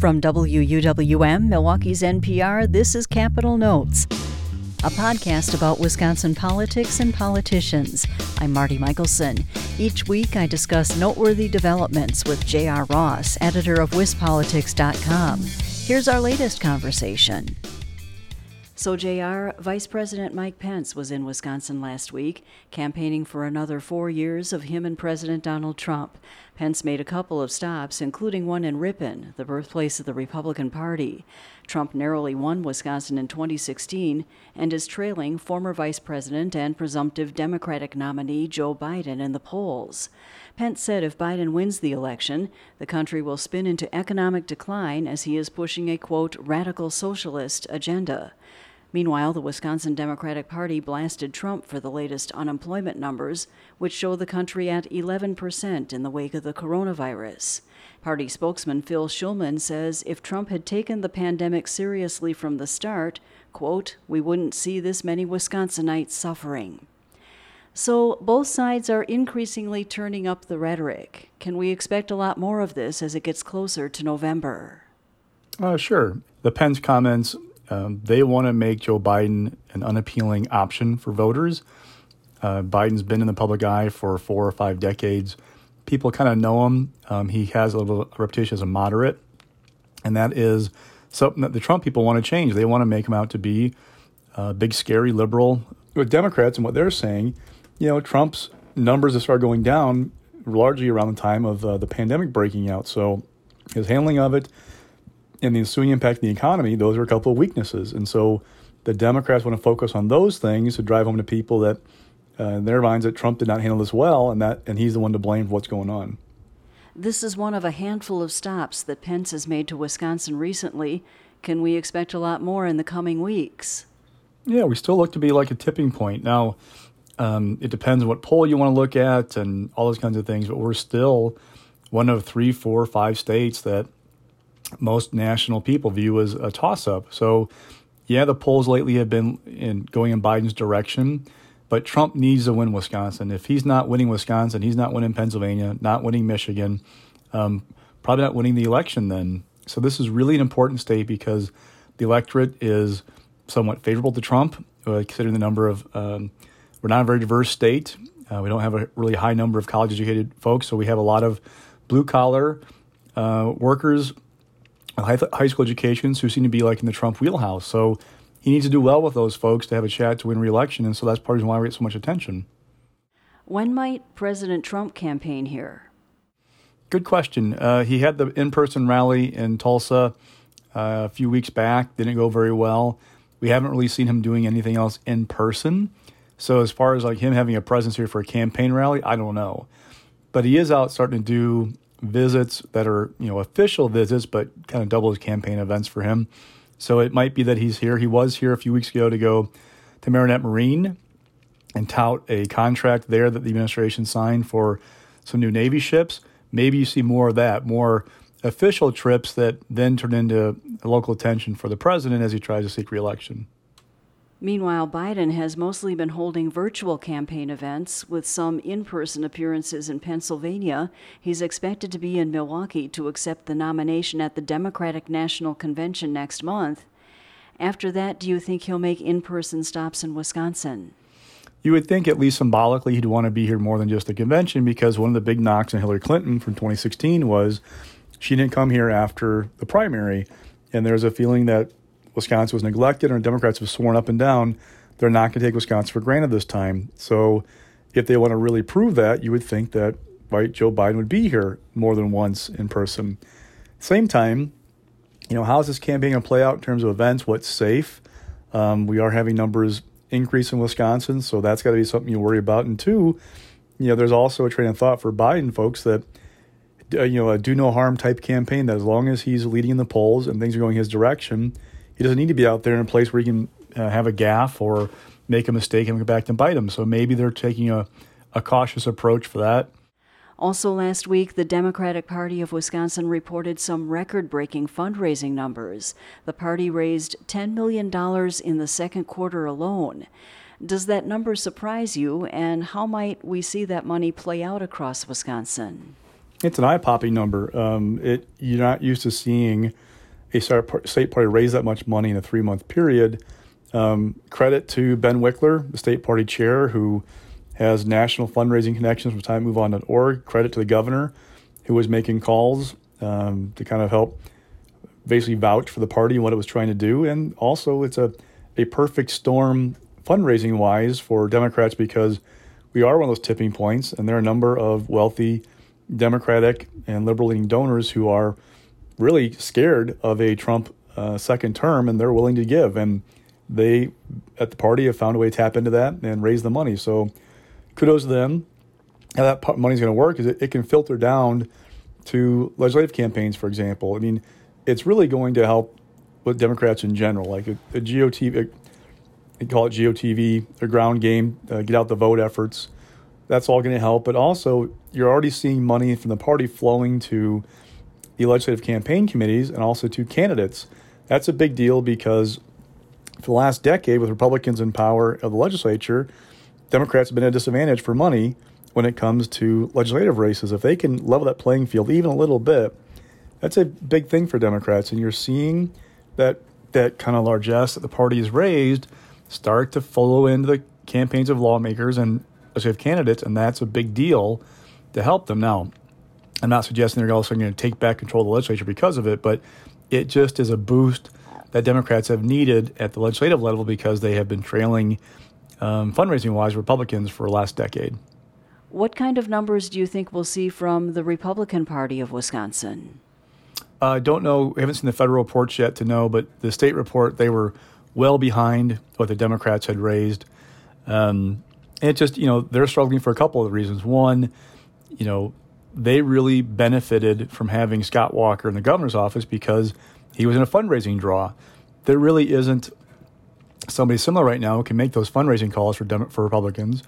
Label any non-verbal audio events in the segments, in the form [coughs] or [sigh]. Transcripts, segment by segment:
From WUWM, Milwaukee's NPR, this is Capitol Notes, a podcast about Wisconsin politics and politicians. I'm Marti Mikkelson. Each week, I discuss noteworthy developments with J.R. Ross, editor of WisPolitics.com. Here's our latest conversation. So, JR, Vice President Mike Pence was in Wisconsin last week, campaigning for another four years of him and President Donald Trump. Pence made a couple of stops, including one in Ripon, the birthplace of the Republican Party. Trump narrowly won Wisconsin in 2016 and is trailing former Vice President and presumptive Democratic nominee Joe Biden in the polls. Pence said if Biden wins the election, the country will spin into economic decline as he is pushing a, quote, radical socialist agenda. Meanwhile, the Wisconsin Democratic Party blasted Trump for the latest unemployment numbers, which show the country at 11% in the wake of the coronavirus. Party spokesman Phil Shulman says if Trump had taken the pandemic seriously from the start, quote, we wouldn't see this many Wisconsinites suffering. So both sides are increasingly turning up the rhetoric. Can we expect a lot more of this as it gets closer to November? Uh, sure. The Pence comments um, they want to make Joe Biden an unappealing option for voters. Uh, Biden's been in the public eye for four or five decades. People kind of know him. Um, he has a little reputation as a moderate, and that is something that the Trump people want to change. They want to make him out to be a big, scary liberal. With Democrats and what they're saying, you know, Trump's numbers have started going down largely around the time of uh, the pandemic breaking out. So his handling of it and the ensuing impact on the economy, those are a couple of weaknesses. And so the Democrats want to focus on those things to drive home to people that uh, in their minds that Trump did not handle this well and that and he's the one to blame for what's going on. This is one of a handful of stops that Pence has made to Wisconsin recently. Can we expect a lot more in the coming weeks? Yeah, we still look to be like a tipping point. Now, um, it depends on what poll you want to look at and all those kinds of things, but we're still one of three, four, five states that most national people view as a toss up. So, yeah, the polls lately have been in going in Biden's direction, but Trump needs to win Wisconsin. If he's not winning Wisconsin, he's not winning Pennsylvania, not winning Michigan, um, probably not winning the election then. So, this is really an important state because the electorate is somewhat favorable to Trump, uh, considering the number of, um, we're not a very diverse state. Uh, we don't have a really high number of college educated folks, so we have a lot of blue collar uh, workers high, school educations who seem to be like in the Trump wheelhouse. So he needs to do well with those folks to have a chat to win re-election, and so that's part of why we get so much attention. When might President Trump campaign here? Good question. Uh, he had the in-person rally in Tulsa uh, a few weeks back. Didn't go very well. We haven't really seen him doing anything else in person. So as far as like him having a presence here for a campaign rally, I don't know. But he is out starting to do visits that are you know official visits, but kind of double as campaign events for him. So it might be that he's here. He was here a few weeks ago to go to Marinette Marine and tout a contract there that the administration signed for some new Navy ships. Maybe you see more of that, more official trips that then turn into local attention for the president as he tries to seek reelection. Meanwhile, Biden has mostly been holding virtual campaign events with some in person appearances in Pennsylvania. He's expected to be in Milwaukee to accept the nomination at the Democratic National Convention next month. After that, do you think he'll make in person stops in Wisconsin? You would think, at least symbolically, he'd want to be here more than just the convention because one of the big knocks on Hillary Clinton from 2016 was she didn't come here after the primary. And there's a feeling that Wisconsin was neglected, and Democrats have sworn up and down they're not going to take Wisconsin for granted this time. So, if they want to really prove that, you would think that right Joe Biden would be here more than once in person. Same time, you know, how's this campaign going to play out in terms of events? What's safe? Um, we are having numbers increase in Wisconsin, so that's got to be something you worry about. And two, you know, there's also a train of thought for Biden folks that uh, you know a do no harm type campaign that as long as he's leading in the polls and things are going his direction, he doesn't need to be out there in a place where he can uh, have a gaffe or make a mistake and go back and bite him. So maybe they're taking a, a cautious approach for that. Also, last week, the Democratic Party of Wisconsin reported some record breaking fundraising numbers. The party raised $10 million in the second quarter alone. Does that number surprise you, and how might we see that money play out across Wisconsin? It's an eye popping number. Um, it, you're not used to seeing a state party raise that much money in a three month period. Um, credit to Ben Wickler, the state party chair, who has national fundraising connections from TimeMoveOn.org. Credit to the governor, who was making calls um, to kind of help basically vouch for the party and what it was trying to do. And also, it's a, a perfect storm fundraising wise for Democrats because we are one of those tipping points, and there are a number of wealthy Democratic and liberal leaning donors who are really scared of a Trump uh, second term, and they're willing to give. And they, at the party, have found a way to tap into that and raise the money. So kudos to them. How that money is going to work is it, it can filter down to legislative campaigns, for example. I mean, it's really going to help with Democrats in general. Like a, a GOTV, they call it GOTV, a ground game, uh, get out the vote efforts. That's all going to help. But also, you're already seeing money from the party flowing to the legislative campaign committees and also to candidates. That's a big deal because for the last decade, with Republicans in power of the legislature, Democrats have been at a disadvantage for money when it comes to legislative races. If they can level that playing field even a little bit, that's a big thing for Democrats. And you're seeing that that kind of largesse that the party has raised start to flow into the campaigns of lawmakers and legislative candidates, and that's a big deal to help them. Now, I'm not suggesting they're also going to take back control of the legislature because of it, but it just is a boost that Democrats have needed at the legislative level because they have been trailing um, fundraising wise Republicans for the last decade. What kind of numbers do you think we'll see from the Republican Party of Wisconsin? I uh, don't know. We haven't seen the federal reports yet to know, but the state report, they were well behind what the Democrats had raised. Um, it just, you know, they're struggling for a couple of reasons. One, you know, they really benefited from having Scott Walker in the governor's office because he was in a fundraising draw. There really isn't somebody similar right now who can make those fundraising calls for Dem- for Republicans.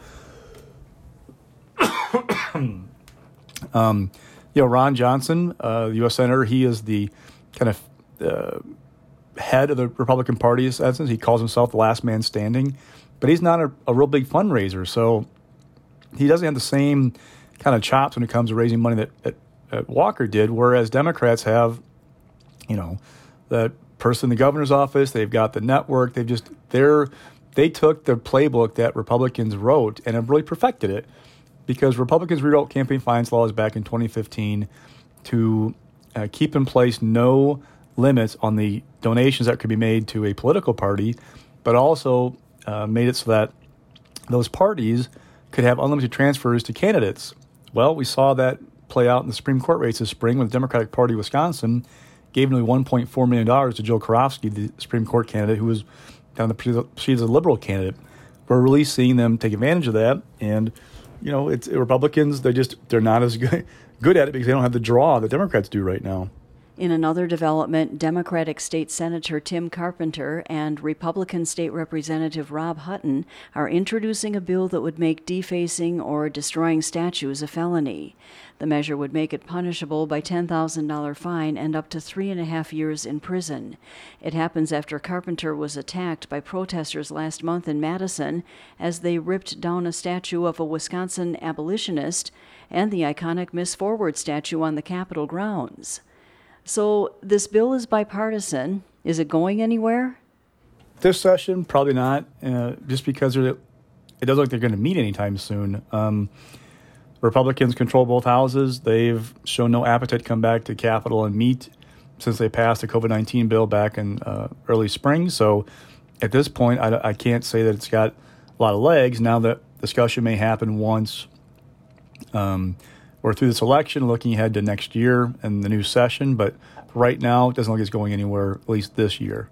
[coughs] um, you know, Ron Johnson, uh, the U.S. senator, he is the kind of uh, head of the Republican Party. In essence, he calls himself the last man standing, but he's not a, a real big fundraiser, so he doesn't have the same kind of chops when it comes to raising money that, that, that Walker did. Whereas Democrats have, you know, that person in the governor's office. They've got the network. They've just they're they took the playbook that Republicans wrote and have really perfected it because Republicans rewrote campaign finance laws back in 2015 to uh, keep in place no limits on the donations that could be made to a political party, but also uh, made it so that those parties could have unlimited transfers to candidates. Well, we saw that play out in the Supreme Court race this spring when the Democratic Party of Wisconsin gave nearly $1.4 million to Jill Karofsky, the Supreme Court candidate, who was of the she's a liberal candidate. We're really seeing them take advantage of that. And, you know, it's Republicans, they just, they're not as [laughs] good, good at it because they don't have the draw that Democrats do right now. In another development, Democratic State Senator Tim Carpenter and Republican State Representative Rob Hutton are introducing a bill that would make defacing or destroying statues a felony. The measure would make it punishable by $10,000 fine and up to three and a half years in prison. It happens after Carpenter was attacked by protesters last month in Madison as they ripped down a statue of a Wisconsin abolitionist and the iconic Miss Forward statue on the Capitol grounds. So this bill is bipartisan. Is it going anywhere? This session, probably not, uh, just because it doesn't look like they're going to meet anytime soon. Um, Republicans control both houses. They've shown no appetite to come back to Capitol and meet since they passed the COVID 19 bill back in uh, early spring. So at this point, I, I, can't say that it's got a lot of legs. Now that discussion may happen once um, we're through this election, looking ahead to next year and the new session. But right now, it doesn't look like it's going anywhere, at least this year.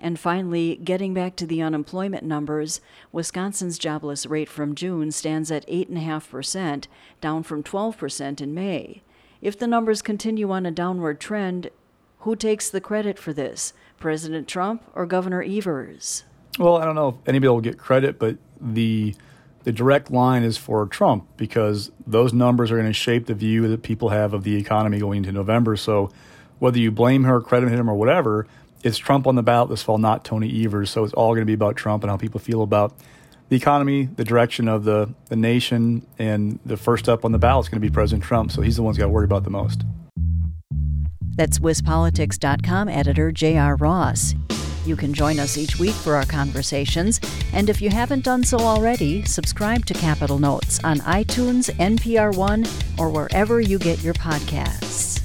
And finally, getting back to the unemployment numbers, Wisconsin's jobless rate from June stands at 8.5%, down from 12% in May. If the numbers continue on a downward trend, who takes the credit for this? President Trump or Governor Evers? Well, I don't know if anybody will get credit, but the the direct line is for Trump because those numbers are going to shape the view that people have of the economy going into November. So whether you blame her, credit him, or whatever, it's Trump on the ballot this fall, not Tony Evers. So it's all going to be about Trump and how people feel about the economy, the direction of the, the nation, and the first up on the ballot is going to be President Trump. So he's the one who's got to worry about the most. That's WisPolitics.com editor J.R. Ross. You can join us each week for our conversations, and if you haven't done so already, subscribe to Capitol Notes on iTunes, NPR One, or wherever you get your podcasts.